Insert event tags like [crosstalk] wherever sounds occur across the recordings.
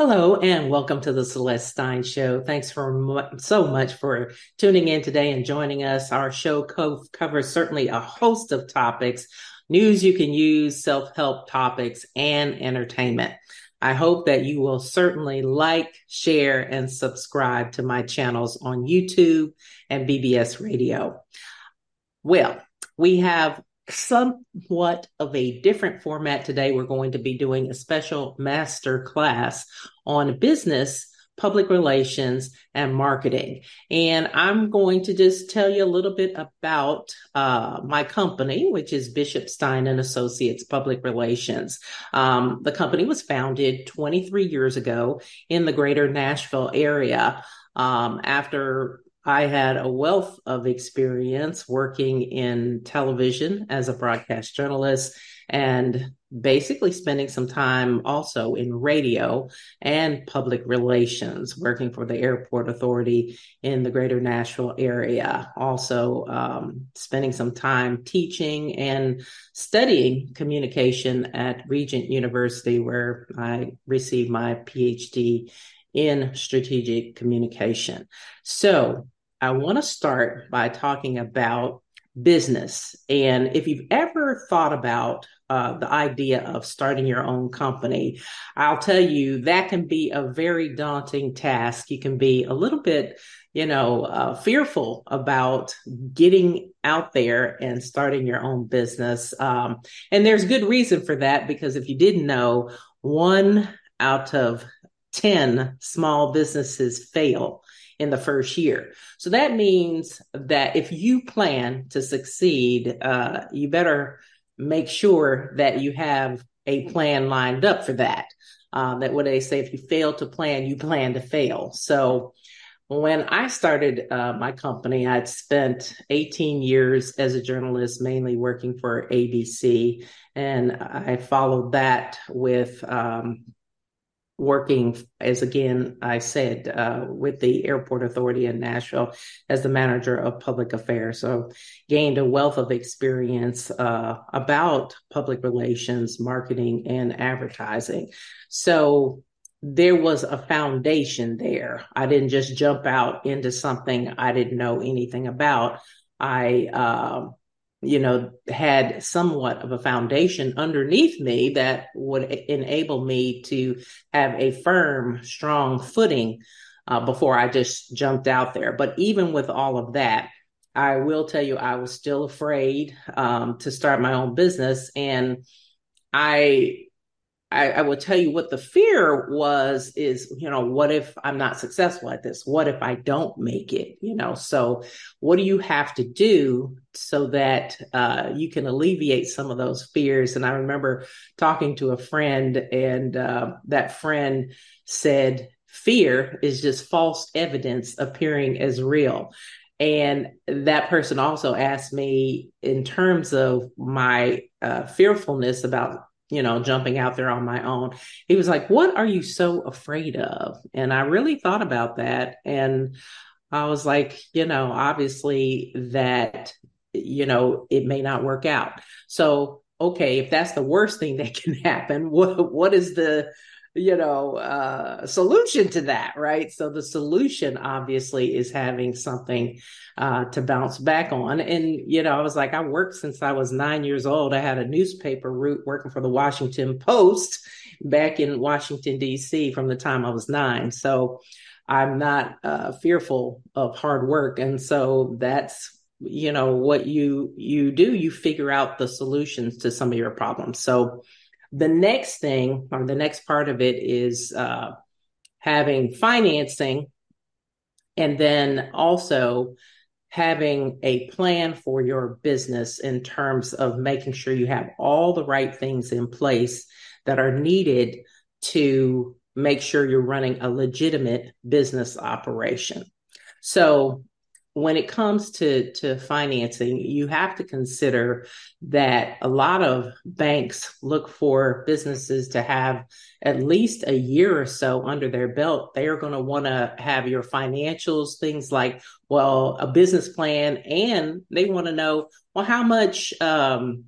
Hello and welcome to the Celeste Stein Show. Thanks for so much for tuning in today and joining us. Our show co- covers certainly a host of topics, news you can use, self-help topics, and entertainment. I hope that you will certainly like, share, and subscribe to my channels on YouTube and BBS Radio. Well, we have somewhat of a different format today. We're going to be doing a special master class on business, public relations, and marketing. And I'm going to just tell you a little bit about uh, my company, which is Bishop Stein and Associates Public Relations. Um, the company was founded 23 years ago in the greater Nashville area. Um, after I had a wealth of experience working in television as a broadcast journalist and basically spending some time also in radio and public relations, working for the airport authority in the greater Nashville area. Also, um, spending some time teaching and studying communication at Regent University, where I received my PhD in strategic communication. So I want to start by talking about business. And if you've ever thought about uh, the idea of starting your own company, I'll tell you that can be a very daunting task. You can be a little bit, you know, uh, fearful about getting out there and starting your own business. Um, and there's good reason for that because if you didn't know, one out of 10 small businesses fail in the first year. So that means that if you plan to succeed, uh, you better make sure that you have a plan lined up for that. Uh, that what they say, if you fail to plan, you plan to fail. So when I started uh, my company, I'd spent 18 years as a journalist, mainly working for ABC, and I followed that with um, working as again I said uh, with the airport authority in Nashville as the manager of public affairs. So gained a wealth of experience uh, about public relations, marketing, and advertising. So there was a foundation there. I didn't just jump out into something I didn't know anything about. I uh, you know, had somewhat of a foundation underneath me that would enable me to have a firm, strong footing uh, before I just jumped out there. But even with all of that, I will tell you, I was still afraid um, to start my own business. And I I, I will tell you what the fear was is, you know, what if I'm not successful at this? What if I don't make it? You know, so what do you have to do so that uh, you can alleviate some of those fears? And I remember talking to a friend, and uh, that friend said, fear is just false evidence appearing as real. And that person also asked me in terms of my uh, fearfulness about you know, jumping out there on my own. He was like, What are you so afraid of? And I really thought about that. And I was like, you know, obviously that, you know, it may not work out. So, okay, if that's the worst thing [laughs] that can happen, what what is the you know uh, solution to that right? So the solution obviously is having something uh, to bounce back on. And you know i was like i worked since i was nine years old. I had a newspaper route working for the washington post back in washington d.c from the time i was nine. So i'm not uh, fearful of hard work. And so that's you know what you you do. You figure out the solutions to some of your problems. So the next thing, or the next part of it, is uh, having financing and then also having a plan for your business in terms of making sure you have all the right things in place that are needed to make sure you're running a legitimate business operation. So when it comes to to financing you have to consider that a lot of banks look for businesses to have at least a year or so under their belt. They are going to want to have your financials things like well a business plan and they want to know well how much um,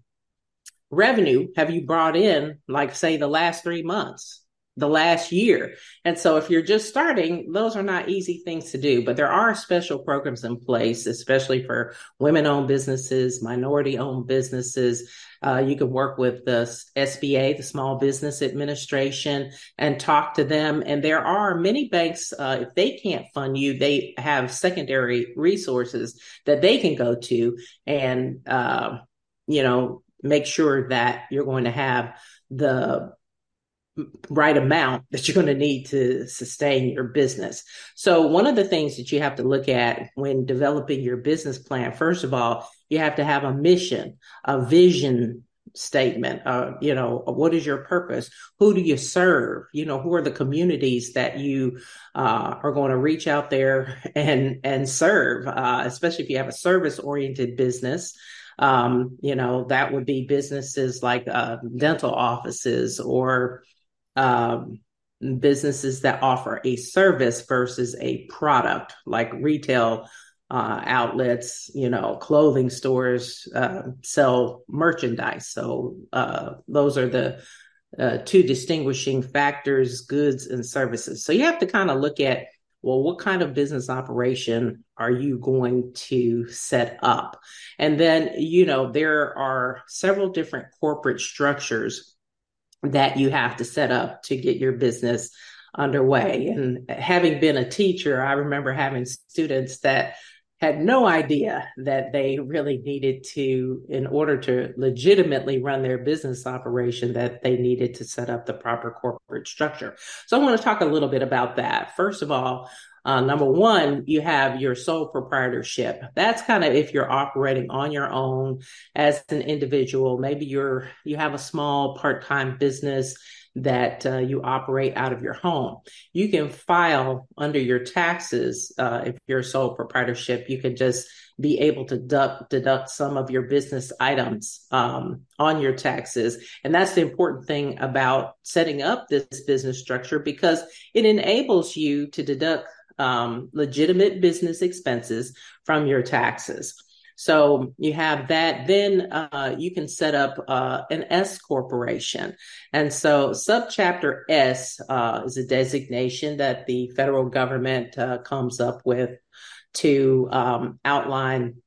revenue have you brought in like say the last three months the last year. And so if you're just starting, those are not easy things to do, but there are special programs in place, especially for women owned businesses, minority owned businesses. Uh, you can work with the SBA, the Small Business Administration, and talk to them. And there are many banks, uh, if they can't fund you, they have secondary resources that they can go to and, uh, you know, make sure that you're going to have the right amount that you're going to need to sustain your business. So one of the things that you have to look at when developing your business plan, first of all, you have to have a mission, a vision statement uh, you know what is your purpose? Who do you serve? You know who are the communities that you uh, are going to reach out there [laughs] and and serve uh, especially if you have a service oriented business. Um, you know that would be businesses like uh, dental offices or um, businesses that offer a service versus a product, like retail uh, outlets, you know, clothing stores uh, sell merchandise. So uh, those are the uh, two distinguishing factors goods and services. So you have to kind of look at well, what kind of business operation are you going to set up? And then, you know, there are several different corporate structures that you have to set up to get your business underway. And having been a teacher, I remember having students that had no idea that they really needed to, in order to legitimately run their business operation, that they needed to set up the proper corporate structure. So I want to talk a little bit about that. First of all, uh, number one, you have your sole proprietorship. That's kind of if you're operating on your own as an individual. Maybe you're you have a small part-time business that uh, you operate out of your home. You can file under your taxes uh, if you're sole proprietorship. You can just be able to deduct, deduct some of your business items um, on your taxes. And that's the important thing about setting up this business structure because it enables you to deduct um, legitimate business expenses from your taxes. So you have that. Then uh, you can set up uh, an S corporation. And so subchapter S uh, is a designation that the federal government uh, comes up with to um, outline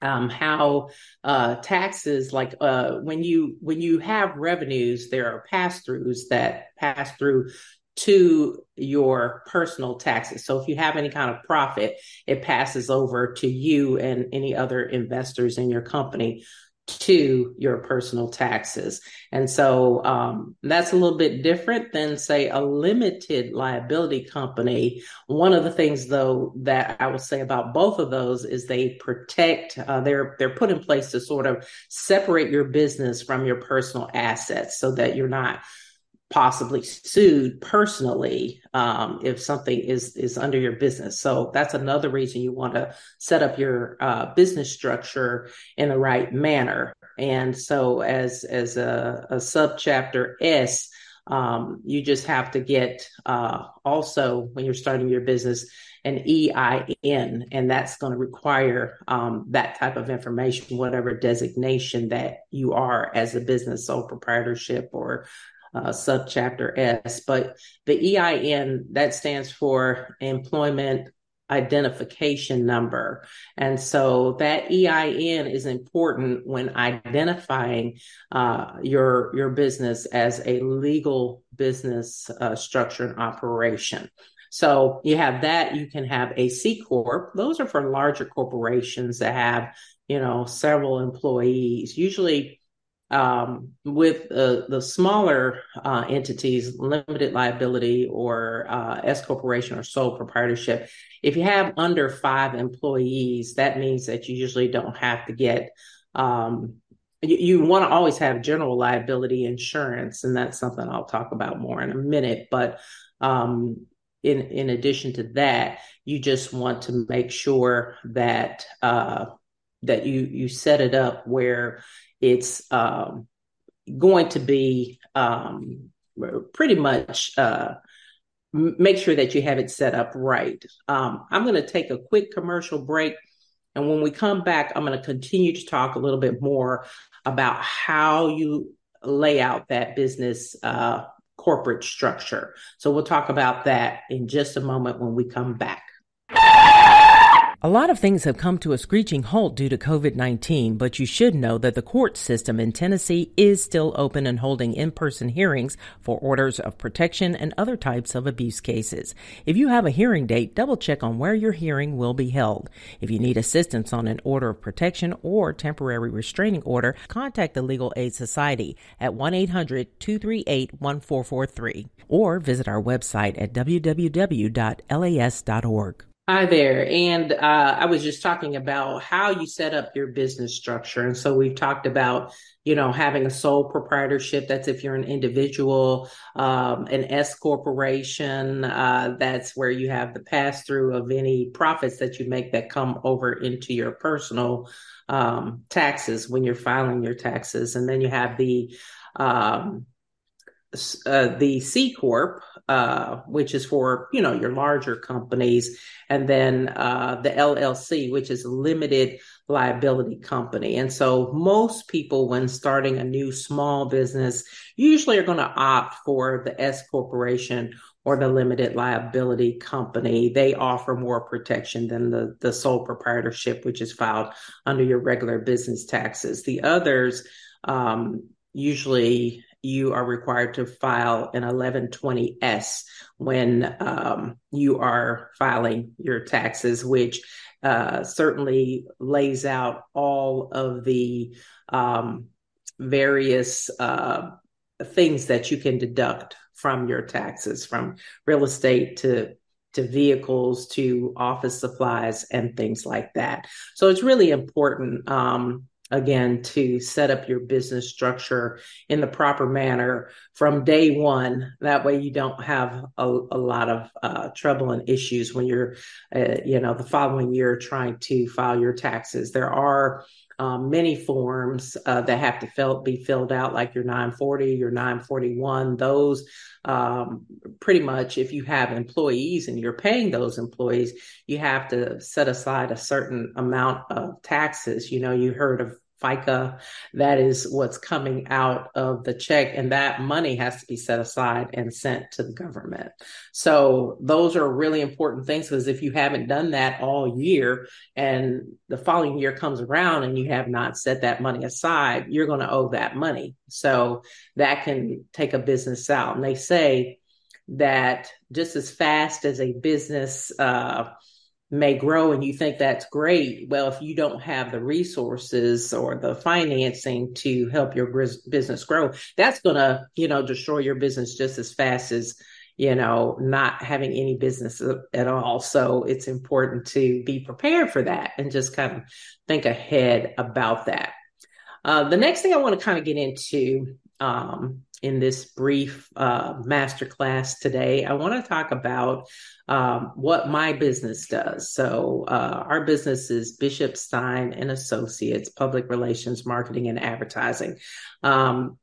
um, how uh, taxes like uh, when you when you have revenues there are pass throughs that pass through to your personal taxes. So if you have any kind of profit, it passes over to you and any other investors in your company to your personal taxes. And so um, that's a little bit different than, say, a limited liability company. One of the things, though, that I will say about both of those is they protect. Uh, they're they're put in place to sort of separate your business from your personal assets, so that you're not possibly sued personally um, if something is is under your business. So that's another reason you want to set up your uh, business structure in the right manner. And so as as a, a subchapter S, um, you just have to get uh, also when you're starting your business an EIN, and that's going to require um, that type of information, whatever designation that you are as a business sole proprietorship or uh, subchapter S. But the EIN, that stands for Employment Identification Number. And so that EIN is important when identifying uh, your, your business as a legal business uh, structure and operation. So you have that. You can have a C corp. Those are for larger corporations that have, you know, several employees. Usually, um, with uh, the smaller uh, entities, limited liability or uh, S corporation or sole proprietorship, if you have under five employees, that means that you usually don't have to get. Um, you, you want to always have general liability insurance, and that's something I'll talk about more in a minute. But um, in in addition to that, you just want to make sure that uh, that you you set it up where it's um, going to be um, pretty much uh, make sure that you have it set up right. Um, I'm going to take a quick commercial break. And when we come back, I'm going to continue to talk a little bit more about how you lay out that business uh, corporate structure. So we'll talk about that in just a moment when we come back. A lot of things have come to a screeching halt due to COVID 19, but you should know that the court system in Tennessee is still open and holding in person hearings for orders of protection and other types of abuse cases. If you have a hearing date, double check on where your hearing will be held. If you need assistance on an order of protection or temporary restraining order, contact the Legal Aid Society at 1 800 238 1443 or visit our website at www.las.org. Hi there. And uh, I was just talking about how you set up your business structure. And so we've talked about, you know, having a sole proprietorship. That's if you're an individual, um, an S corporation. Uh, that's where you have the pass through of any profits that you make that come over into your personal um, taxes when you're filing your taxes. And then you have the, um, uh, the C corp, uh, which is for you know your larger companies, and then uh, the LLC, which is a limited liability company. And so most people, when starting a new small business, usually are going to opt for the S corporation or the limited liability company. They offer more protection than the the sole proprietorship, which is filed under your regular business taxes. The others um, usually you are required to file an 1120S when um, you are filing your taxes, which uh, certainly lays out all of the um, various uh, things that you can deduct from your taxes, from real estate to to vehicles to office supplies and things like that. So it's really important um, again to set up your business structure in the proper manner from day one. That way you don't have a, a lot of uh, trouble and issues when you're uh, you know the following year trying to file your taxes. There are um, many forms uh, that have to fill, be filled out, like your 940, your 941. Those um, pretty much, if you have employees and you're paying those employees, you have to set aside a certain amount of taxes. You know, you heard of FICA. That is what's coming out of the check, and that money has to be set aside and sent to the government. So, those are really important things because if you haven't done that all year and the following year comes around and you have not set that money aside, you're going to owe that money. So, that can take a business out. And they say that just as fast as a business, uh, may grow and you think that's great. Well, if you don't have the resources or the financing to help your business grow, that's going to, you know, destroy your business just as fast as, you know, not having any business at all. So it's important to be prepared for that and just kind of think ahead about that. Uh, the next thing I want to kind of get into um, in this brief uh, masterclass today, I want to talk about um, what my business does. So, uh, our business is Bishop Stein and Associates, Public Relations, Marketing, and Advertising. Um,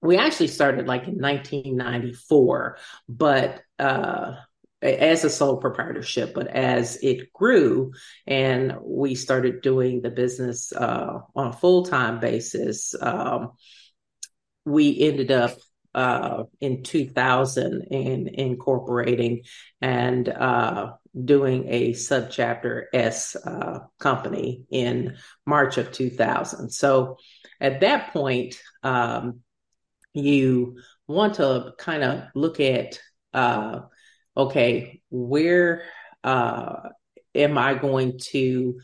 we actually started like in 1994, but uh, as a sole proprietorship, but as it grew and we started doing the business uh, on a full time basis, um, we ended up uh, in 2000 in incorporating and uh, doing a subchapter S uh, company in March of 2000. So at that point, um, you want to kind of look at uh, okay, where uh, am I going to,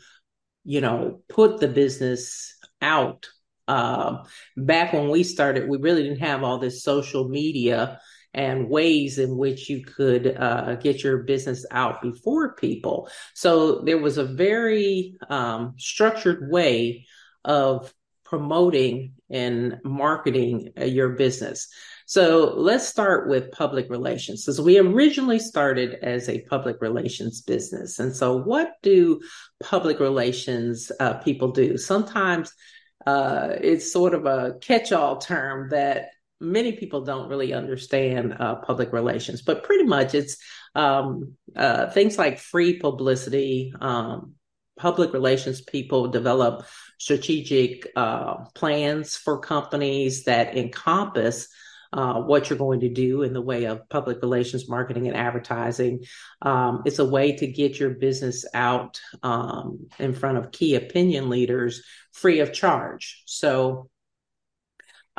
you know, put the business out um, back when we started, we really didn't have all this social media and ways in which you could uh, get your business out before people. So there was a very um, structured way of promoting and marketing uh, your business. So let's start with public relations. So we originally started as a public relations business. And so what do public relations uh, people do? Sometimes uh, it's sort of a catch-all term that many people don't really understand uh, public relations, but pretty much it's um, uh, things like free publicity. Um, public relations people develop strategic uh, plans for companies that encompass uh, what you're going to do in the way of public relations, marketing, and advertising. Um, it's a way to get your business out um, in front of key opinion leaders free of charge. So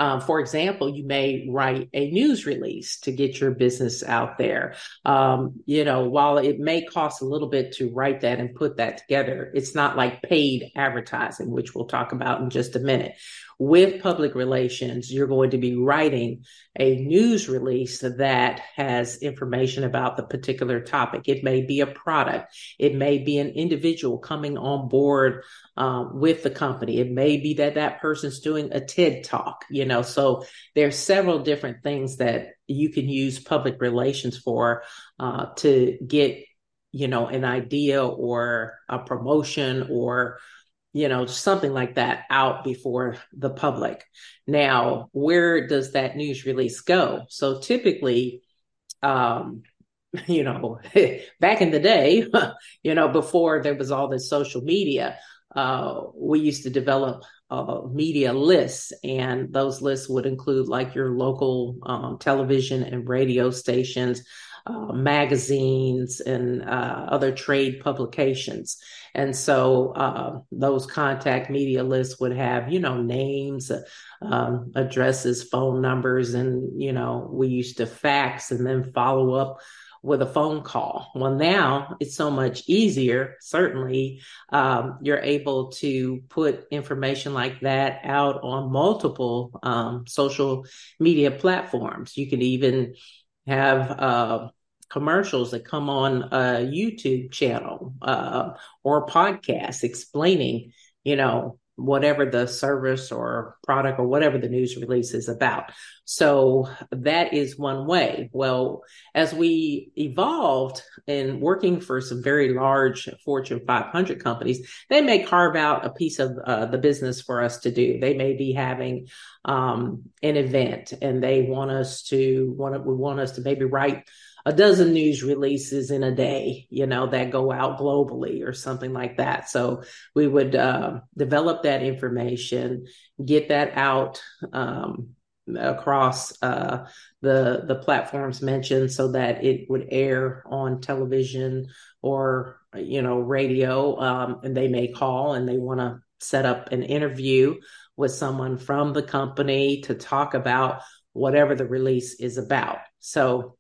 um, for example, you may write a news release to get your business out there. Um, you know, while it may cost a little bit to write that and put that together, it's not like paid advertising, which we'll talk about in just a minute with public relations, you're going to be writing a news release that has information about the particular topic. It may be a product. It may be an individual coming on board um, with the company. It may be that that person's doing a TED talk, you know, so there's several different things that you can use public relations for uh, to get, you know, an idea or a promotion or you know, something like that out before the public. Now, where does that news release go? So typically, um, [laughs] you know, [laughs] back in the day, [laughs] you know, before there was all this social media, uh, we used to develop uh, media lists, and those lists would include like your local um, television and radio stations, uh, magazines, and uh, other trade publications. And so uh, those contact media lists would have, you know, names, um, addresses, phone numbers, and, you know, we used to fax and then follow up with a phone call. Well, now it's so much easier. Certainly, um, you're able to put information like that out on multiple um, social media platforms. You can even have uh, commercials that come on a YouTube channel uh, or podcast explaining, you know, whatever the service or product or whatever the news release is about. So that is one way. Well, as we evolved in working for some very large Fortune 500 companies, they may carve out a piece of uh, the business for us to do. They may be having um, an event and they want us to want we want us to maybe write a dozen news releases in a day, you know, that go out globally or something like that. So we would uh, develop that information, get that out um, across uh, the the platforms mentioned, so that it would air on television or you know radio, um, and they may call and they want to set up an interview with someone from the company to talk about whatever the release is about. So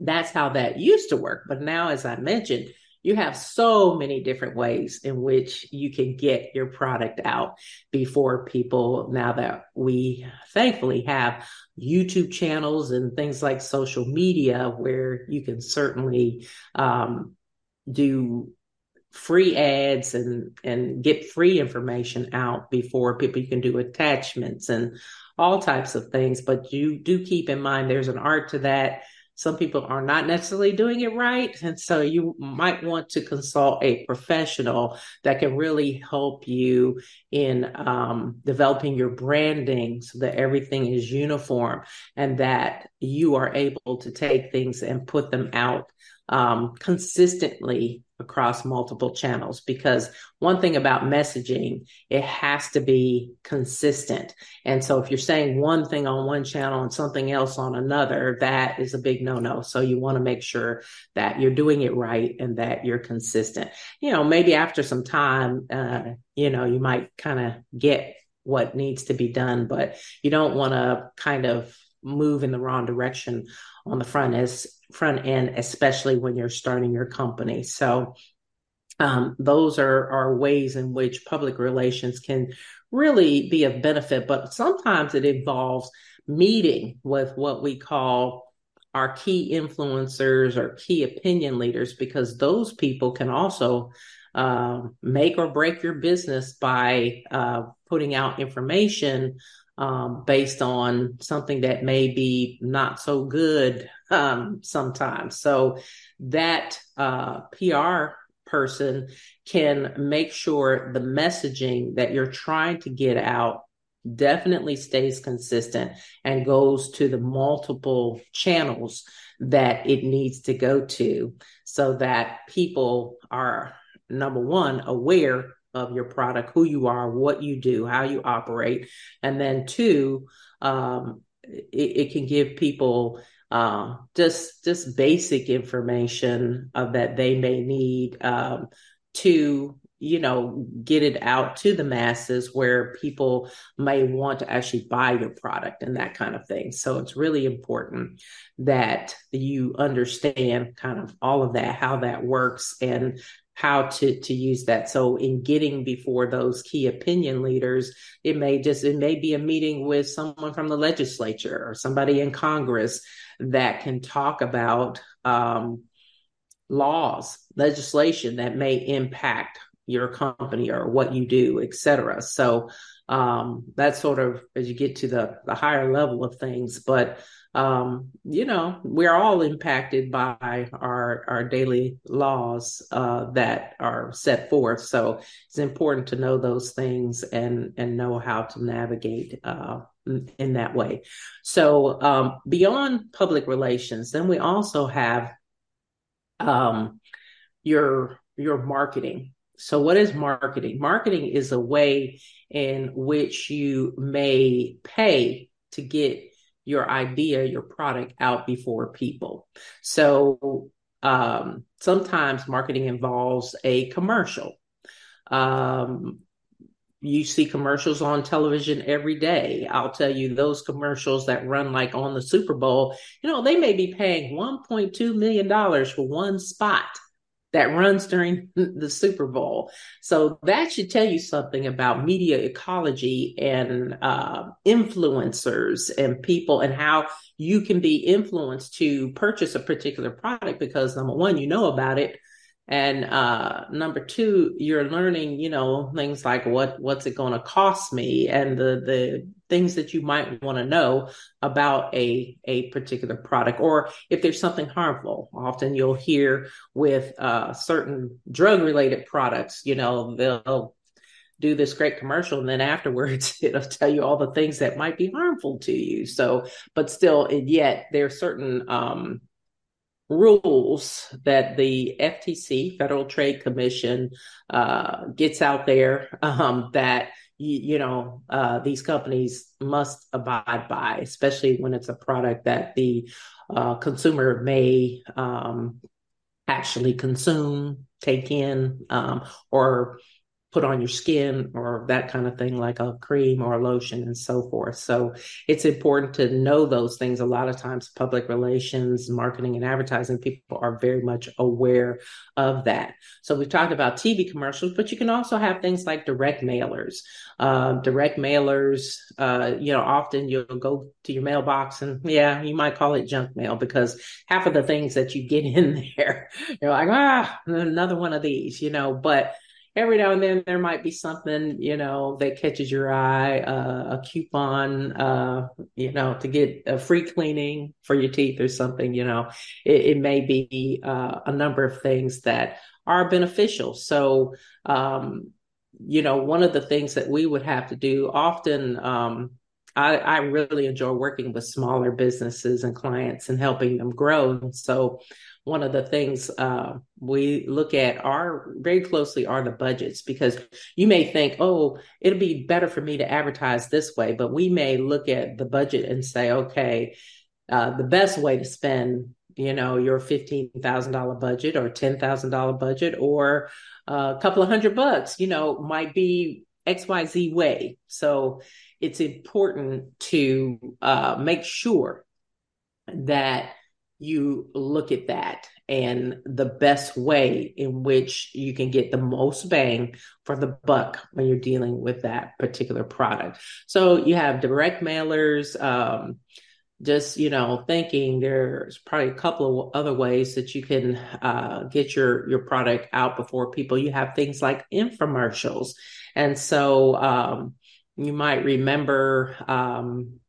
that's how that used to work. But now, as I mentioned, you have so many different ways in which you can get your product out before people now that we thankfully have youtube channels and things like social media where you can certainly um, do free ads and and get free information out before people you can do attachments and all types of things but you do keep in mind there's an art to that some people are not necessarily doing it right. And so you might want to consult a professional that can really help you in um, developing your branding so that everything is uniform and that you are able to take things and put them out um, consistently across multiple channels because one thing about messaging it has to be consistent. And so if you're saying one thing on one channel and something else on another that is a big no-no. So you want to make sure that you're doing it right and that you're consistent. You know maybe after some time uh, you know you might kind of get what needs to be done but you don't want to kind of move in the wrong direction on the front as front end, especially when you're starting your company. So um, those are, are ways in which public relations can really be of benefit, but sometimes it involves meeting with what we call our key influencers or key opinion leaders, because those people can also uh, make or break your business by uh, putting out information um, based on something that may be not so good um, sometimes. So that uh, PR person can make sure the messaging that you're trying to get out definitely stays consistent and goes to the multiple channels that it needs to go to so that people are number one aware of your product, who you are, what you do, how you operate. And then two, um, it, it can give people uh, just just basic information uh, that they may need um, to you know get it out to the masses where people may want to actually buy your product and that kind of thing so it's really important that you understand kind of all of that how that works and how to to use that. So in getting before those key opinion leaders it may just it may be a meeting with someone from the legislature or somebody in congress that can talk about um, laws legislation that may impact your company or what you do et cetera. So um, that's sort of as you get to the the higher level of things but um, you know, we're all impacted by our our daily laws uh, that are set forth. So it's important to know those things and and know how to navigate uh, in that way. So um, beyond public relations, then we also have um, your your marketing. So what is marketing? Marketing is a way in which you may pay to get your idea, your product out before people. So um, sometimes marketing involves a commercial. Um, you see commercials on television every day. I'll tell you those commercials that run like on the Super Bowl, you know, they may be paying $1.2 million for one spot that runs during the Super Bowl. So that should tell you something about media ecology and uh, influencers and people and how you can be influenced to purchase a particular product because number one, you know about it and uh, number two you're learning you know things like what what's it going to cost me and the the things that you might want to know about a a particular product or if there's something harmful. Often you'll hear with uh, certain drug related products you know they'll do this great commercial and then afterwards [laughs] it'll tell you all the things that might be harmful to you. So but still and yet there's certain um rules that the FTC, Federal Trade Commission, uh, gets out there um, that you, know uh, these companies must abide by, especially when it's a product that the uh, consumer may um, actually consume, take in, um, or put on your skin or that kind of thing, like a cream or a lotion and so forth. So it's important to know those things. A lot of times, public relations, marketing, and advertising people are very much aware of that. So we've talked about TV commercials, but you can also have things like direct mailers. Uh, direct mailers, uh, you know, often you'll go to your mailbox and yeah, you might call it junk mail because half of the things that you get [laughs] in there, you're like, ah, another one of these, you know, but every now and then there might be something you know that catches your eye uh, a coupon uh, you know to get a free cleaning for your teeth or something you know it, it may be uh, a number of things that are beneficial so um, you know one of the things that we would have to do often um, I, I really enjoy working with smaller businesses and clients and helping them grow. So one of the things uh, we look at are very closely are the budgets because you may think, oh, it'll be better for me to advertise this way, but we may look at the budget and say, okay, uh, the best way to spend, you know, your fifteen thousand dollar budget or ten thousand dollar budget or uh, a couple of hundred bucks, you know, might be X Y Z way. So it's important to uh, make sure that you look at that and the best way in which you can get the most bang for the buck when you're dealing with that particular product. So you have direct mailers, um, just you know thinking there's probably a couple of other ways that you can uh, get your your product out before people you have things like infomercials and so um, you might remember um,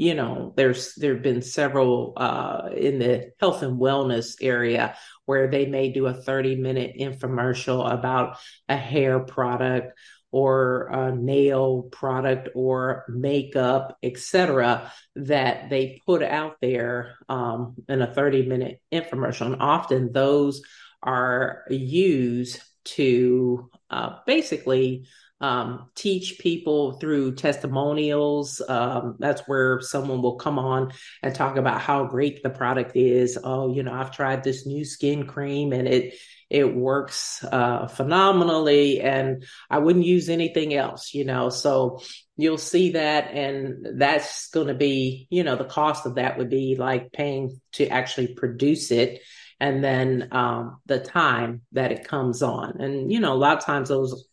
you know, there's there have been several uh, in the health and wellness area where they may do a 30 minute infomercial about a hair product or a nail product or makeup, etc., that they put out there um, in a 30 minute infomercial. And often those are used to uh, basically um, teach people through testimonials. Um, that's where someone will come on and talk about how great the product is. Oh, you know, I've tried this new skin cream and it it works uh, phenomenally, and I wouldn't use anything else. You know, so you'll see that, and that's going to be, you know, the cost of that would be like paying to actually produce it and then um, the time that it comes on. And, you know, a lot of times those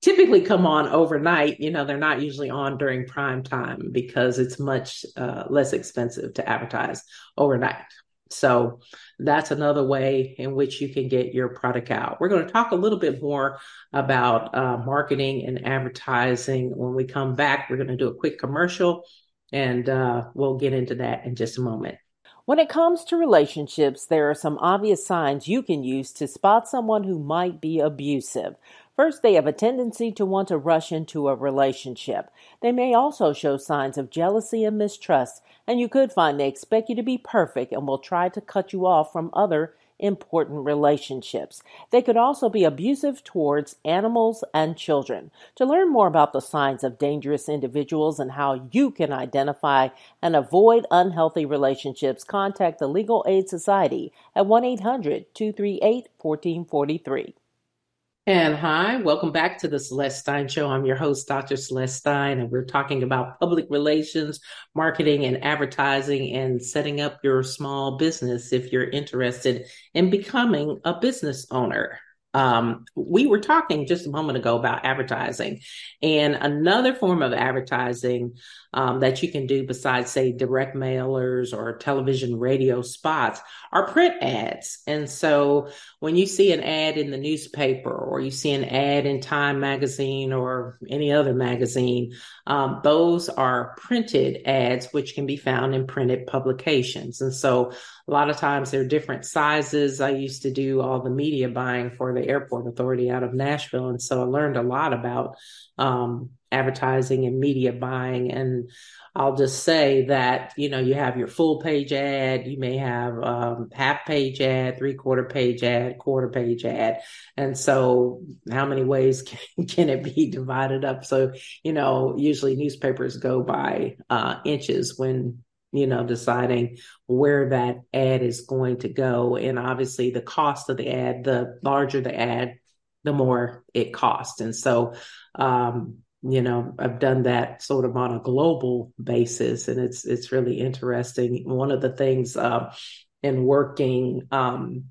typically come on overnight. You know, they're not usually on during prime time because it's much uh, less expensive to advertise overnight. So that's another way in which you can get your product out. We're going to talk a little bit more about uh, marketing and advertising when we come back. We're going to do a quick commercial and uh, we'll get into that in just a moment. When it comes to relationships, there are some obvious signs you can use to spot someone who might be abusive. First, they have a tendency to want to rush into a relationship. They may also show signs of jealousy and mistrust, and you could find they expect you to be perfect and will try to cut you off from other important relationships. They could also be abusive towards animals and children. To learn more about the signs of dangerous individuals and how you can identify and avoid unhealthy relationships, contact the Legal Aid Society at 1 800 238 1443. And hi, welcome back to the Celeste Stein Show. I'm your host, Dr. Celeste Stein, and we're talking about public relations, marketing, and advertising, and setting up your small business if you're interested in becoming a business owner. Um, we were talking just a moment ago about advertising, and another form of advertising um, that you can do besides, say, direct mailers or television, radio spots are print ads. And so when you see an ad in the newspaper or you see an ad in Time magazine or any other magazine, um, those are printed ads, which can be found in printed publications. And so a lot of times they're different sizes. I used to do all the media buying for the airport authority out of Nashville. And so I learned a lot about um, advertising and media buying. And I'll just say that, you know, you have your full page ad, you may have um, half page ad, three quarter page ad, quarter page ad. And so how many ways [laughs] can, can it be divided up? So, you know, usually newspapers go by uh, inches when you know, deciding where that ad is going to go. And obviously, the cost of the ad, the larger the ad, the more it costs. And so, um, you know i've done that sort of on a global basis and it's it's really interesting one of the things uh, in working um,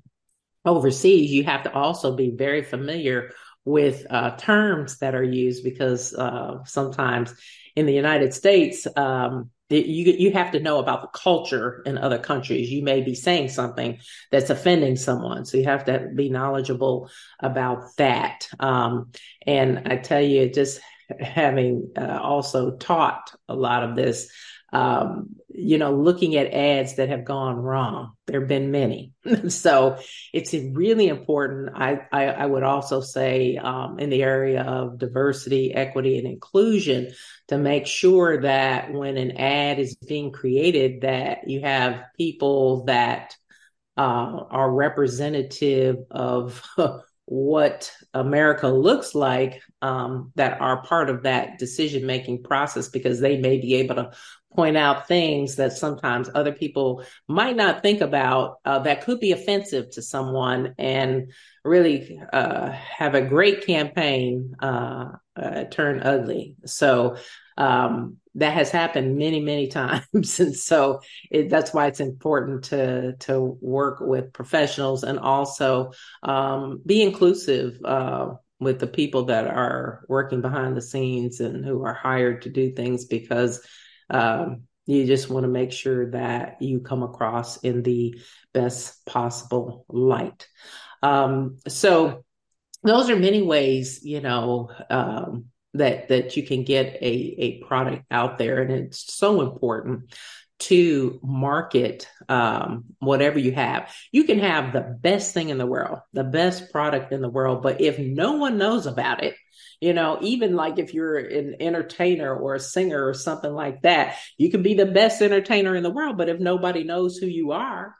overseas you have to also be very familiar with uh, terms that are used because uh, sometimes in the united states um, you you have to know about the culture in other countries. You may be saying something that's offending someone, so you have to be knowledgeable about that. Um, and I tell you, just having uh, also taught a lot of this, um, you know, looking at ads that have gone wrong. There have been many. [laughs] so it's really important. I, I, I would also say um, in the area of diversity, equity, and inclusion to make sure that when an ad is being created, that you have people that uh, are representative of [laughs] what America looks like um, that are part of that decision making process because they may be able to point out things that sometimes other people might not think about uh, that could be offensive to someone and really uh, have a great campaign uh, uh turn ugly. So um, that has happened many many [laughs] times. And so it, that's why it's important to to work with professionals and also um, be inclusive uh, with the people that are working behind the scenes and who are hired to do things because um, you just want to make sure that you come across in the best possible light. Um, so those are many ways you know um, that that you can get a a product out there. And it's so important to market um, whatever you have. You can have the best thing in the world the best product in the world but if no one knows about it you know even like if you're an entertainer or a singer or something like that you can be the best entertainer in the world. But if nobody knows who you are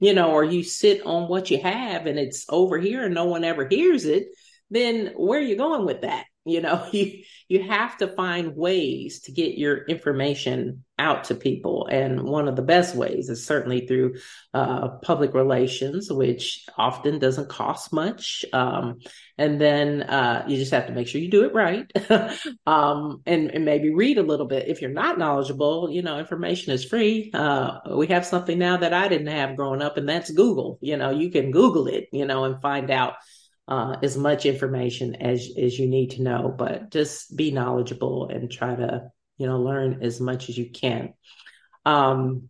you know or you sit on what you have and it's over here and no one ever hears it then where are you going with that You know, [laughs] you you have to find ways to get your information out to people, and one of the best ways is certainly through uh, public relations, which often doesn't cost much. Um, and then uh, you just have to make sure you do it right, [laughs] um, and, and maybe read a little bit. If you're not knowledgeable, you know, information is free. Uh, we have something now that I didn't have growing up, and that's Google. You know, you can Google it, you know, and find out uh, as much information as as you need to know, but just be knowledgeable and try to you know learn as much as you can. Um,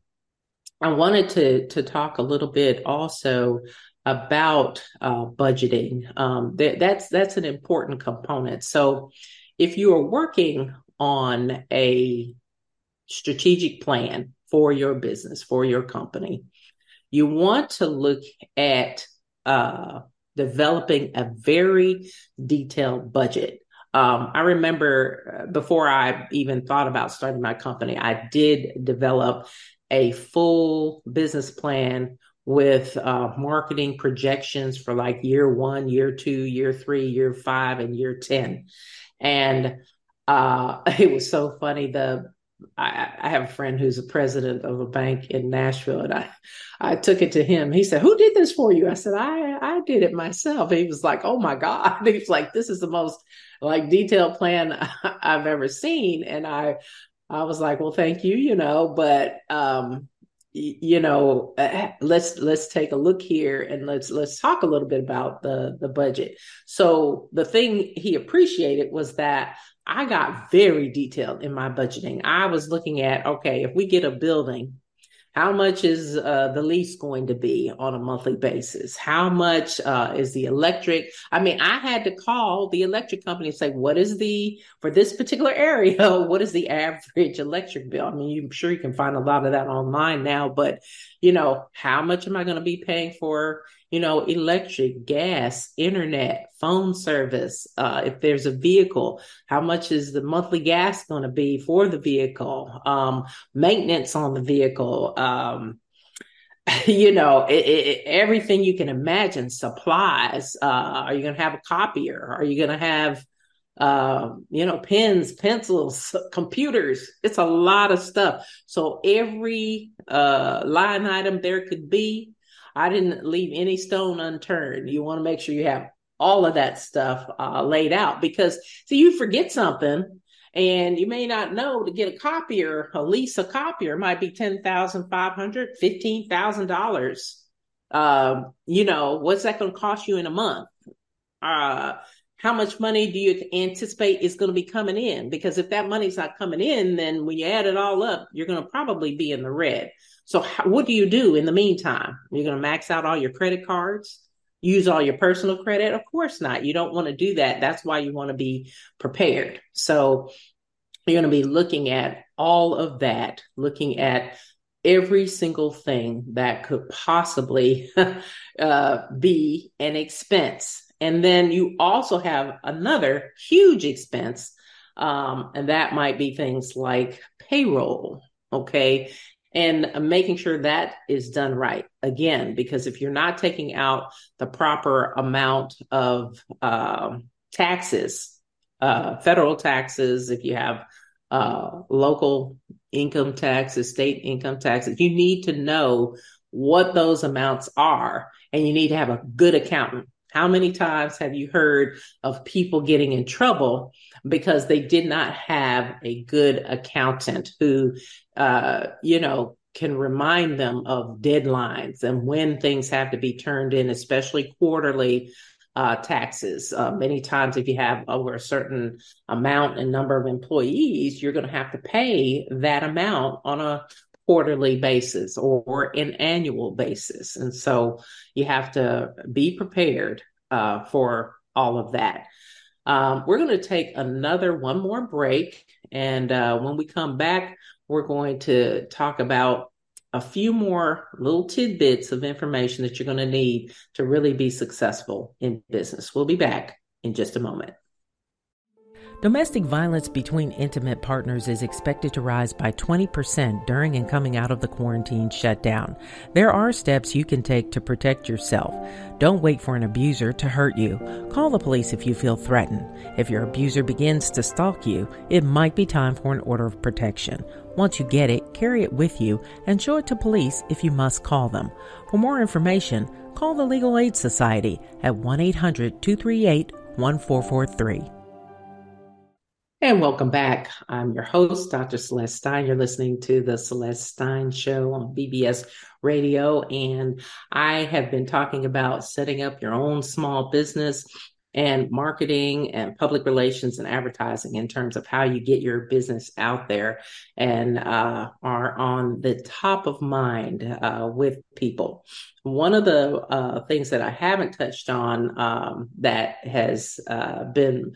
I wanted to to talk a little bit also about uh, budgeting. Um, that, that's that's an important component. So, if you are working on a strategic plan for your business for your company, you want to look at uh, developing a very detailed budget. Um, I remember uh, before I even thought about starting my company, I did develop a full business plan with uh, marketing projections for like year one, year two, year three, year five, and year 10. And uh, [laughs] it was so funny. The I, I, have a friend who's a president of a bank in Nashville, and I, I took it to him. He said, "Who did this for you?" I said, "I, I did it myself." He was like, "Oh my god!" [laughs] He's like, "This is the most like detailed plan [laughs] I've ever seen," and I, I was like, "Well, thank you," you know, but um, you know, uh, let's let's take a look here and let's let's talk a little bit about the the budget. So the thing he appreciated was that I got very detailed in my budgeting. I was looking at, okay, if we get a building, how much is uh, the lease going to be on a monthly basis? How much uh, is the electric? I mean, I had to call the electric company and say, what is the, for this particular [laughs] area, what is the average electric bill? I mean, I'm sure you can find a lot of that online now, but, you know, how much am I going to be paying for you know, electric, gas, internet, phone service. Uh, if there's a vehicle, how much is the monthly gas going to be for the vehicle? Um, maintenance on the vehicle. Um, [laughs] you know, it, it, everything you can imagine, supplies. Uh, are you going to have a copier? Are you going to have, uh, you know, pens, pencils, [laughs] computers? It's a lot of stuff. So every uh, line item there could be I didn't leave any stone unturned. You want to make sure you have all of that stuff uh, laid out because see you forget something and you may not know to get a copier, a lease a copier might be ten thousand five hundred, fifteen thousand dollars. Um, you know, what's that going to cost you in a month? Uh, how much money do you anticipate is going to be coming in? Because if that money's not coming in, then when you add it all up, you're going to probably be in the red. So how, what do you do in the meantime? You're going to max out all your credit cards, use all your personal credit? Of course not. You don't want to do that. That's why you want to be prepared. So you're going to be looking at all of that, looking at every single thing that could possibly [laughs] uh, be an expense. And then you also have another huge expense, um, and that might be things like payroll. Okay and making sure that is done right. Again because if you're not taking out the proper amount of uh, taxes uh, federal taxes if you have uh, local income taxes state income taxes you need to know what those amounts are and you need to have a good accountant how many times have you heard of people getting in trouble because they did not have a good accountant who, uh, you know, can remind them of deadlines and when things have to be turned in, especially quarterly uh, taxes. Uh, many times, if you have over a certain amount and number of employees, you're going to have to pay that amount on a quarterly basis or an annual basis. And so you have to be prepared uh, for all of that. Um, we're going to take another one more break. And uh, when we come back, we're going to talk about a few more little tidbits of information that you're going to need to really be successful in business. We'll be back in just a moment. Domestic violence between intimate partners is expected to rise by 20% during and coming out of the quarantine shutdown. There are steps you can take to protect yourself. Don't wait for an abuser to hurt you. Call the police if you feel threatened. If your abuser begins to stalk you, it might be time for an order of protection. Once you get it, carry it with you and show it to police if you must call them. For more information, call the Legal Aid Society at 1 800 238 1443. And welcome back. I'm your host, Dr. Celeste Stein. You're listening to the Celeste Stein Show on BBS Radio. And I have been talking about setting up your own small business and marketing and public relations and advertising in terms of how you get your business out there and uh, are on the top of mind uh, with people. One of the uh, things that I haven't touched on um, that has uh, been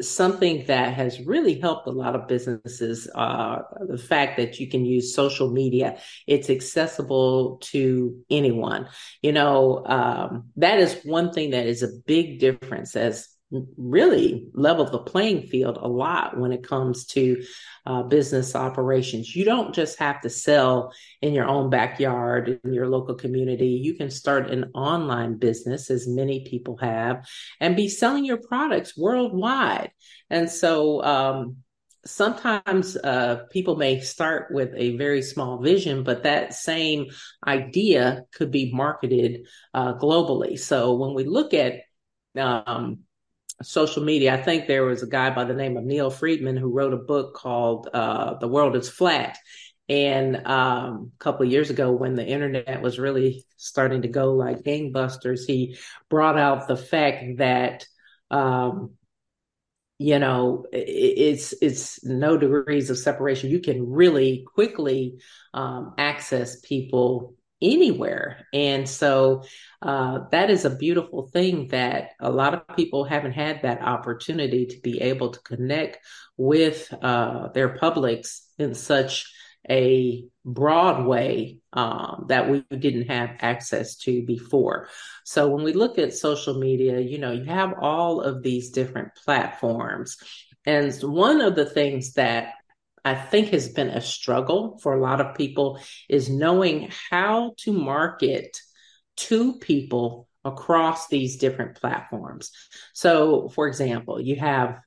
something that has really helped a lot of businesses uh, the fact that you can use social media. It's accessible to anyone. You know um, that is one thing that is a big difference as really level the playing field a lot when it comes to uh, business operations. You don't just have to sell in your own backyard, in your local community. You can start an online business, as many people have, and be selling your products worldwide. And so, um, sometimes uh, people may start with a very small vision, but that same idea could be marketed uh, globally. So when we look at um, social media. I think there was a guy by the name of Neil Friedman who wrote a book called uh, "The World Is Flat." And um, a couple years ago, when the internet was really starting to go like gangbusters, he brought out the fact that um, you know it's it's no degrees of separation. You can really quickly um, access people anywhere. And so uh, that is a beautiful thing that a lot of people haven't had that opportunity to be able to connect with uh, their publics in such a broad way um, that we didn't have access to before. So when we look at social media, you know, you have all of these different platforms. And one of the things that I think has been a struggle for a lot of people is knowing how to market to people across these different platforms. So, for example, you have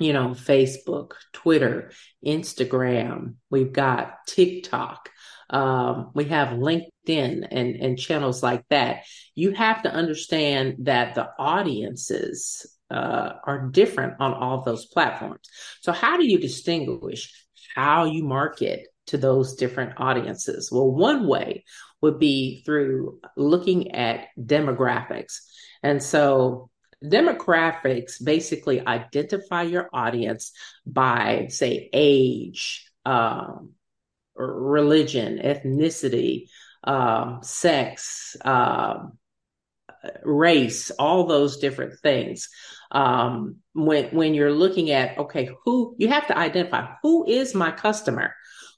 you know, Facebook, Twitter, Instagram, we've got TikTok, um, we have LinkedIn and, and channels like that. You have to understand that the audiences uh, are different on all those platforms. So, how do you distinguish how you market to those different audiences? Well, one way would be through looking at demographics. And so, demographics basically identify your audience by, say, age, um, religion, ethnicity, um, sex, um, race, all those different things. Um, when when you're looking at okay, who you have to identify who is my customer,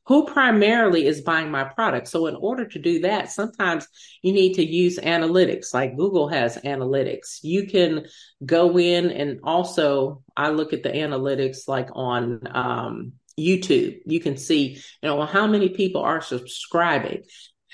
who primarily is buying my product. So in order to do that, sometimes you need to use analytics, like Google has analytics. You can go in and also I look at the analytics like on um, YouTube. You can see, you know, how many people are subscribing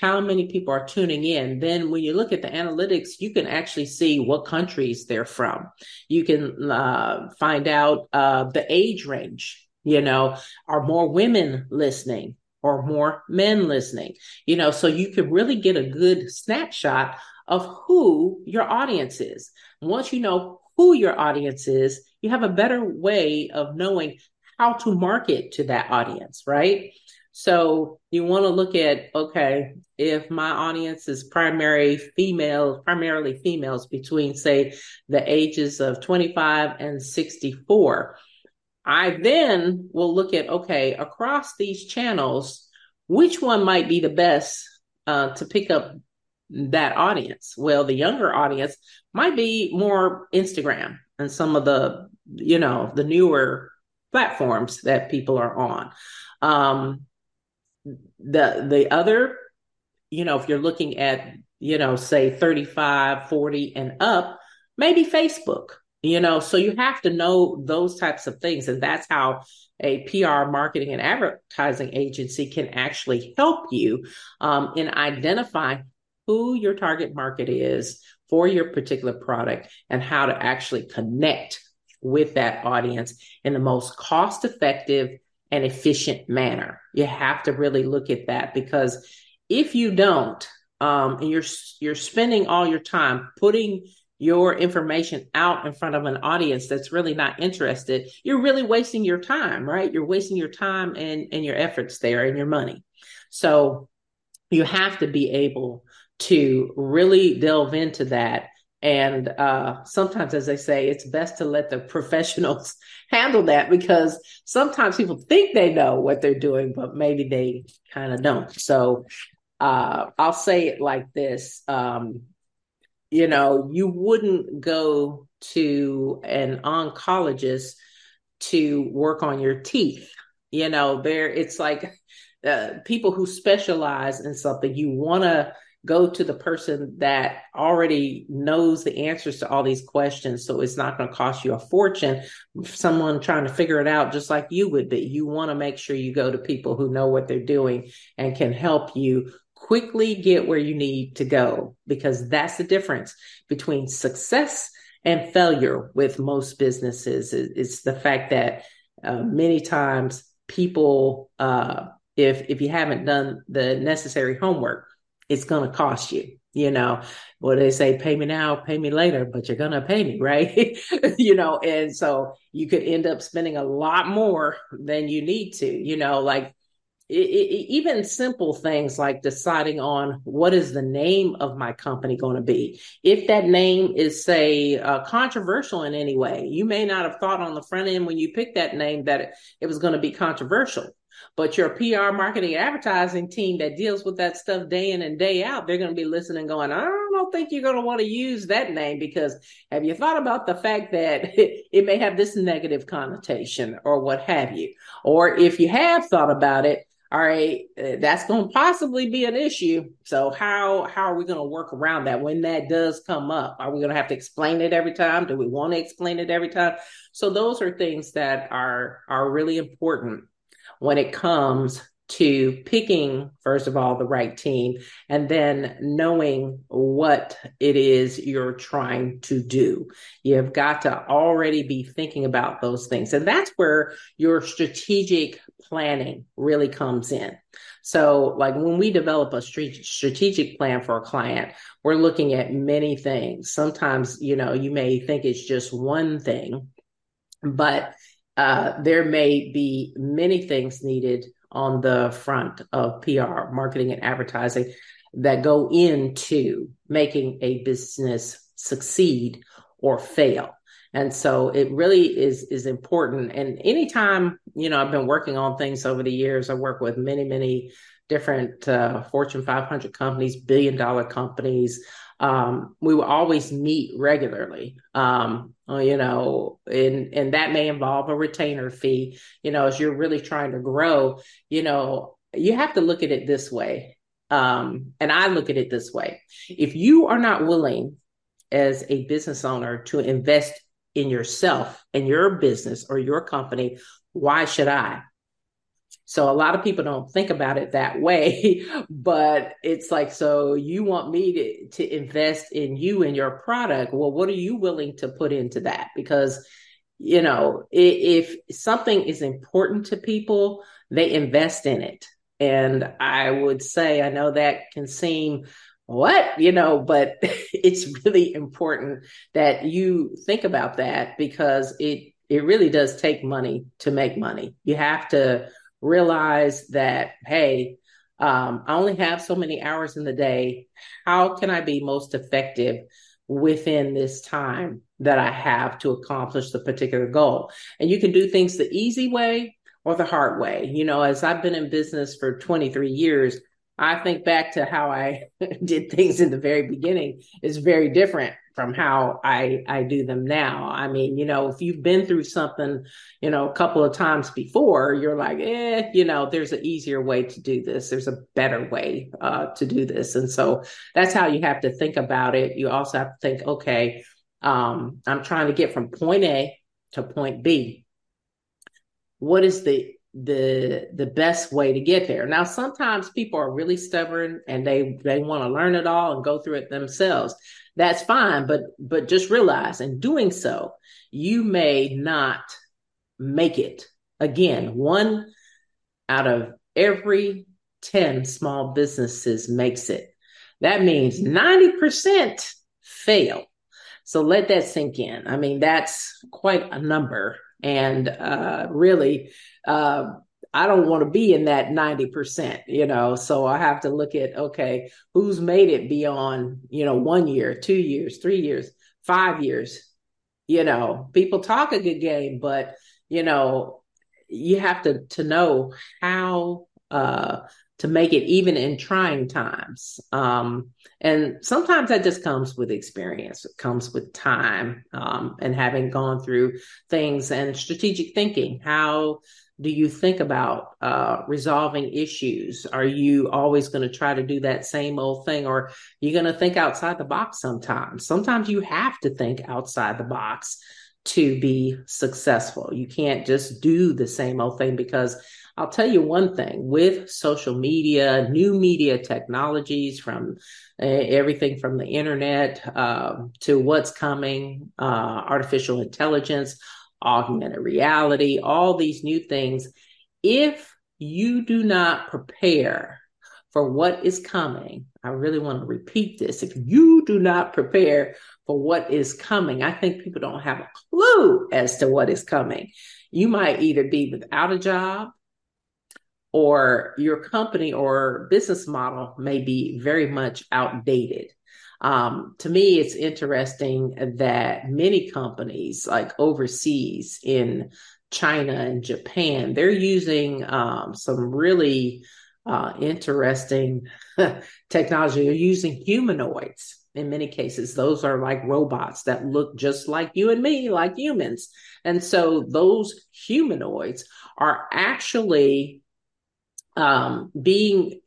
how many people are tuning in. Then when you look at the analytics, you can actually see what countries they're from. You can uh, find out uh, the age range. You know, are more women listening or more men listening? You know, so you can really get a good snapshot of who your audience is. Once you know who your audience is, you have a better way of knowing how to market to that audience, right? So you want to look at, okay, if my audience is primary female, primarily females between say the ages of 25 and 64, I then will look at, okay, across these channels, which one might be the best uh, to pick up that audience? Well, the younger audience might be more Instagram and some of the, you know, the newer platforms that people are on. Um, the the other you know if you're looking at you know say 35 40 and up maybe facebook you know, so you have to know those types of things. And that's how a PR marketing and advertising agency can actually help you um, in identifying who your target market is for your particular product and how to actually connect with that audience in the most cost effective and efficient manner. You have to really look at that because if you don't, um, and you're you're spending all your time putting your information out in front of an audience that's really not interested, you're really wasting your time, right? You're wasting your time and, and your efforts there and your money. So you have to be able to really delve into that. And uh, sometimes, as they say, it's best to let the professionals [laughs] handle that because sometimes people think they know what they're doing, but maybe they kind of don't. So uh, I'll say it like this um, you know, you wouldn't go to an oncologist to work on your teeth. You know, there it's like uh, people who specialize in something, you want to go to the person that already knows the answers to all these questions. So it's not going to cost you a fortune. Someone trying to figure it out, just like you would be. You want to make sure you go to people who know what they're doing and can help you quickly get where you need to go because that's the difference between success and failure with most businesses is, the fact that uh, many times people uh, if if you haven't done the necessary homework it's going to cost you you know what they say pay me now pay me later but you're going to pay me [laughs] right you know and so you could end up spending a lot more than you need to you know like it, it, even simple things like deciding on what is the name of my company going to be. If that name is, say, uh, controversial in any way, you may not have thought on the front end when you picked that name that it, it was going to be controversial. But your PR marketing advertising team that deals with that stuff day in and day out, they're going to be listening, going, I don't think you're going to want to use that name because have you thought about the fact that [laughs] it may have this negative connotation or what have you? Or if you have thought about it, all right, uh, that's going to possibly be an issue. So how how are we going to work around that when that does come up? Are we going to have to explain it every time? Do we want to explain it every time? So those are things that are are really important when it comes to picking, first of all, the right team and then knowing what it is you're trying to do. You've got to already be thinking about those things. And that's where your strategic planning really comes in. So, like when we develop a strategic plan for a client, we're looking at many things. Sometimes, you know, you may think it's just one thing, but uh, there may be many things needed on the front of PR, marketing and advertising that go into making a business succeed or fail. And so it really is is important. And anytime, you know, I've been working on things over the years, I work with many, many different uh, Fortune 500 companies, billion dollar companies. Um, we will always meet regularly. Um, uh, you know, and and that may involve a retainer fee. You know, as you're really trying to grow, you know, you have to look at it this way. Um, and I look at it this way: if you are not willing, as a business owner, to invest in yourself and your business or your company, why should I? So a lot of people don't think about it that way, [laughs] but it's like, so you want me to, to invest in you and your product. Well, what are you willing to put into that? Because, you know, if, if something is important to people, they invest in it. And I would say, I know that can seem what you know but [laughs] it's really important that you think about that because it it really does take money to make money you have to realize that, hey, um, I only have so many hours in the day. How can I be most effective within this time that I have to accomplish the particular goal? And you can do things the easy way or the hard way. You know, as I've been in business for 23 years, I think back to how I [laughs] did things in the very beginning is very different from how I I do them now. I mean, you know, if you've been through something, you know, a couple of times before, you're like, eh, you know, there's an easier way to do this. There's a better way uh, to do this, and so that's how you have to think about it. You also have to think, okay, um, I'm trying to get from point A to point B. What is the the the best way to get there. Now sometimes people are really stubborn and they they want to learn it all and go through it themselves. That's fine, but but just realize in doing so, you may not make it. Again, one out of every 10 small businesses makes it. That means 90% fail. So let that sink in. I mean, that's quite a number. And uh, really, uh, I don't want to be in that 90%, you know. So I have to look at, okay, who's made it beyond, you know, one year, two years, three years, five years. You know, people talk a good game, but, you know, you have to to know how uh to make it even in trying times. Um, and sometimes that just comes with experience. It comes with time um, and having gone through things and strategic thinking. How do you think about uh, resolving issues? Are you always going to try to do that same old thing, or you're you going to think outside the box sometimes? Sometimes you have to think outside the box to be successful. You can't just do the same old thing because I'll tell you one thing with social media, new media technologies from uh, everything from the internet uh, to what's coming, uh, artificial intelligence, augmented reality, all these new things. If you do not prepare for what is coming, I really want to repeat this. If you do not prepare for what is coming, I think people don't have a clue as to what is coming. You might either be without a job, or your company or business model may be very much outdated. Um, to me, it's interesting that many companies, like overseas in China and Japan, they're using um, some really uh, interesting [laughs] technology. They're using humanoids in many cases. Those are like robots that look just like you and me, like humans. And so those humanoids are actually um, being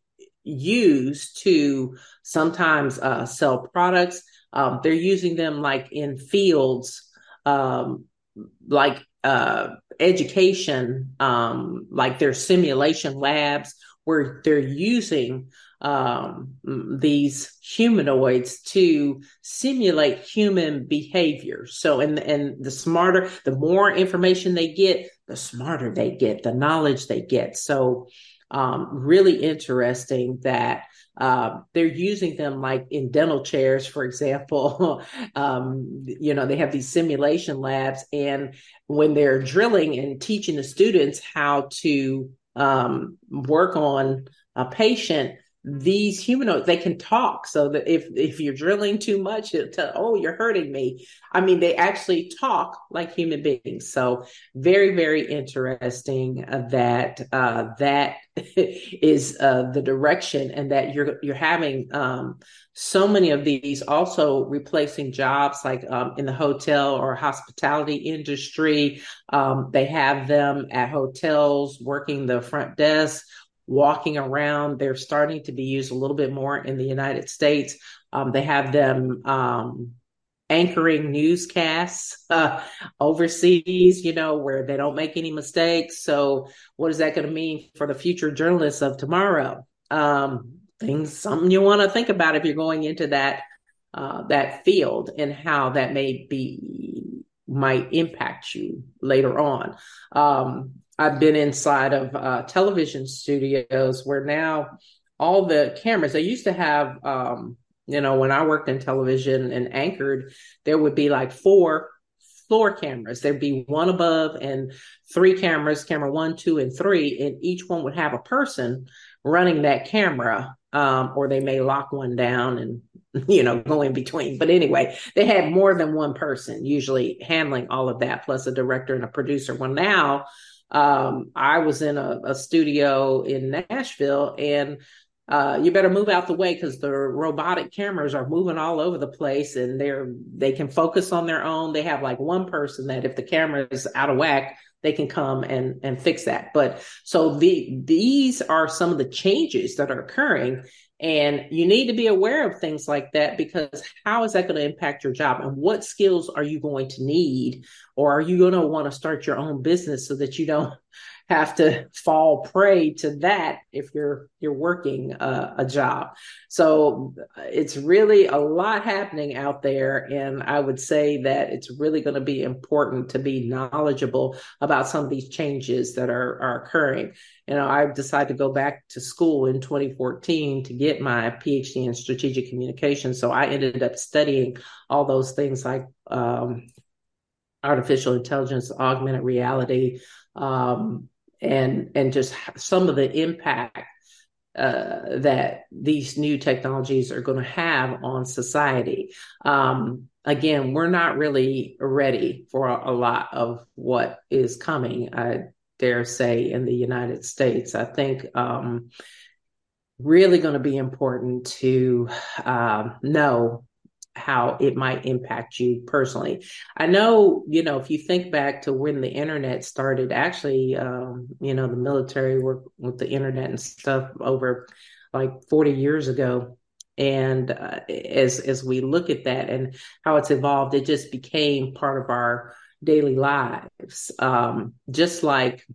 used to sometimes uh, sell products. Um, they're using them like in fields um, like uh, education, um, like their simulation labs where they're using um, these humanoids to simulate human behavior. So, and and the smarter, the more information they get, the smarter they get, the knowledge they get. So, um, really interesting that uh, they're using them like in dental chairs, for example. [laughs] um, you know, they have these simulation labs, and when they're drilling and teaching the students how to um, work on a patient, these humanoids they can talk. So that if if you're drilling too much it'll tell oh you're hurting me. I mean they actually talk like human beings. So very very interesting uh, that uh, that [laughs] is uh, the direction and that you're you're having um, so many of these also replacing jobs like um, in the hotel or hospitality industry. Um, they have them at hotels working the front desk walking around. They're starting to be used a little bit more in the United States. Um, they have them um, anchoring newscasts uh, overseas, you know, where they don't make any mistakes. So, what is that going to mean for the future journalists of tomorrow? Um, things, something you want to think about if you're going into that uh, that field and how that may be might impact you later on. Um, I've been inside of uh, television studios where now all the cameras they used to have. Um, you know, when I worked in television and anchored, there would be like four floor cameras. There'd be one above and three cameras, camera one, two, and three, and each one would have a person running that camera. Um, or they may lock one down and [laughs] you know go in between. But anyway, they had more than one person usually handling all of that, plus a director and a producer. Well, now um, I was in a, a studio in Nashville and uh, you better move out the way because the robotic cameras are moving all over the place and they're they can focus on their own. They have like one person that if the camera is out of whack, they can come and and fix that. But so the these are some of the changes that are occurring And you need to be aware of things like that because how is that going to impact your job? And what skills are you going to need? Or are you going to want to start your own business so that you don't have to fall prey to that if you're you're working uh, a job. So it's really a lot happening out there, and I would say that it's really going to be important to be knowledgeable about some of these changes that are are occurring. You know, I decided to go back to school in 2014 to get my PhD in strategic communication. So I ended up studying all those things like um, artificial intelligence, augmented reality, um, and and just some of the impact uh, that these new technologies are going to have on society. Um, again, we're not really ready for a, a, lot of what is coming. I dare say in the United States. I think um, really going to be important to uh, know how it might impact you personally. I know, you know, if you think back to when the internet started, actually, um, you know, the military worked with the internet and stuff over like 40 years ago. And uh, as as we look at that and how it's evolved, it just became part of our daily lives. Um, just like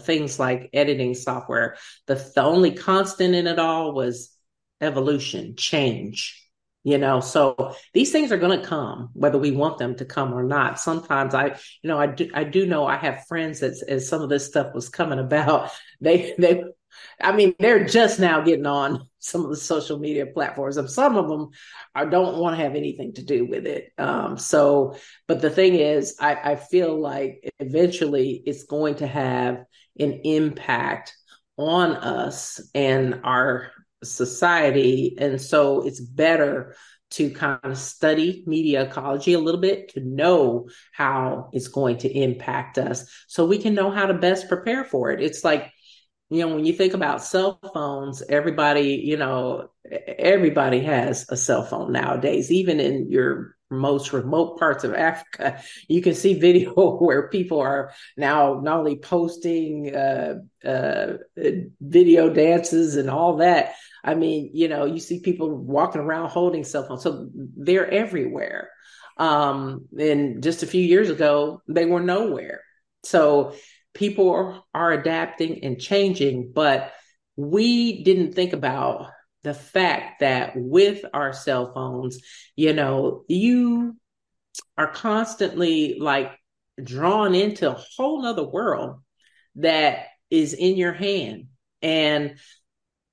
things like editing software, the, the only constant in it all was evolution, change you know? So these things are going to come whether we want them to come or not. Sometimes i you know i do i do know i have friends that as some of this stuff was coming about [laughs] they they i mean they're just now getting on [laughs] some of the social media platforms and some of them I don't want to have anything to do with it. Um so but the thing is i i feel like eventually it's going to have an impact on us and our society. And so it's better to kind of study media ecology a little bit to know how it's going to impact us so we can know how to best prepare for it. It's like, you know, when you think about cell phones, everybody, you know, everybody has a cell phone nowadays, even in your most remote parts of Africa, you can see video [laughs] where people are now not only posting uh, uh, video dances and all that. I mean, you know, you see people walking around holding cell phones, so they're everywhere. Um, and just a few years ago, they were nowhere. So people are, adapting and changing, but we didn't think about the fact that with our cell phones, you know, you are constantly like drawn into a whole nother world that is in your hand. And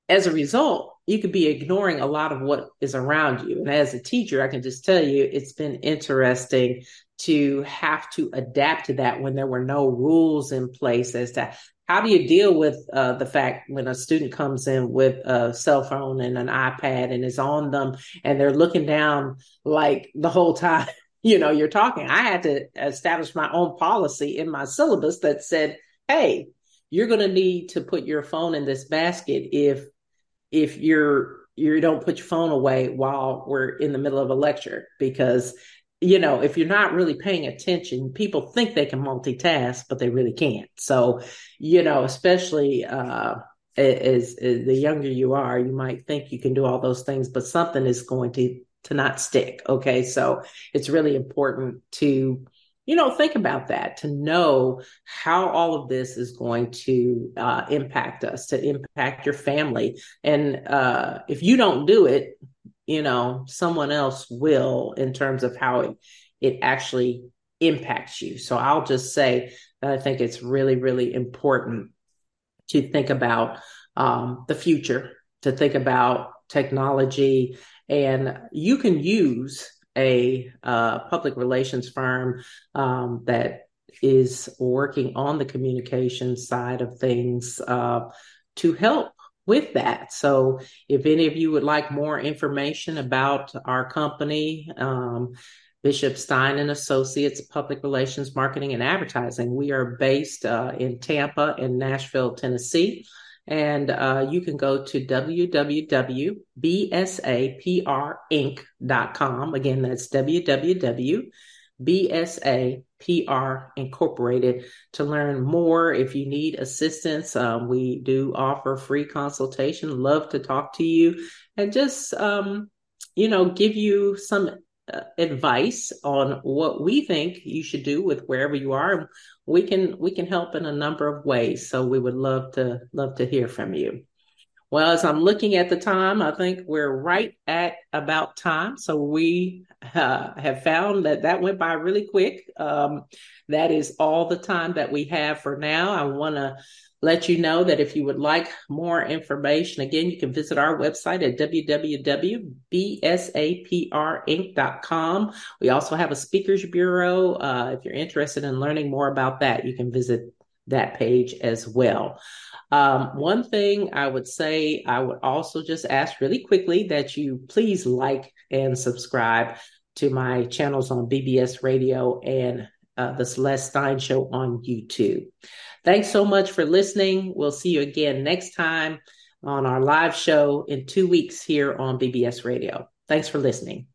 as a result, you could be ignoring a lot of what is around you. And as a teacher, I can just tell you it's been interesting to have to adapt to that when there were no rules in place as to how do you deal with uh, the fact when a student comes in with a cell phone and an iPad and is on them and they're looking down like the whole time, [laughs] you know, you're talking? I had to establish my own policy in my syllabus that said, hey, you're going to need to put your phone in this basket if if you're you don't put your phone away while we're in the middle of a lecture because you know, if you're not really paying attention, people think they can multitask, but they really can't. So, you know, especially uh, as, as the younger you are, you might think you can do all those things, but something is going to to not stick. Okay, so it's really important to you know think about that to know how all of this is going to uh, impact us to impact your family and uh, if you don't do it you know, someone else will in terms of how it, it actually impacts you. So I'll just say that I think it's really, really important to think about um, the future, to think about technology, and you can use a uh, public relations firm um, that is working on the communication side of things uh, to help with that. So if any of you would like more information about our company, um, Bishop Stein and Associates Public Relations Marketing and Advertising. We are based uh, in Tampa and Nashville, Tennessee. And uh, you can go to www.bsaprinc.com. Again, that's www BSA PR Incorporated to learn more. If you need assistance, um, we do offer free consultation. Love to talk to you and just, um, you know, give you some advice on what we think you should do with wherever you are. We can we can help in a number of ways. So we would love to love to hear from you. Well, as I'm looking at the time, I think we're right at about time. So we uh, have found that that went by really quick. Um, that is all the time that we have for now. I want to let you know that if you would like more information, again, you can visit our website at www.bsaprinc.com. We also have a speakers bureau. Uh, if you're interested in learning more about that, you can visit that page as well. Um, one thing I would say, I would also just ask really quickly that you please like and subscribe to my channels on BBS Radio and uh, the Celeste Stein Show on YouTube. Thanks so much for listening. We'll see you again next time on our live show in two weeks here on BBS Radio. Thanks for listening.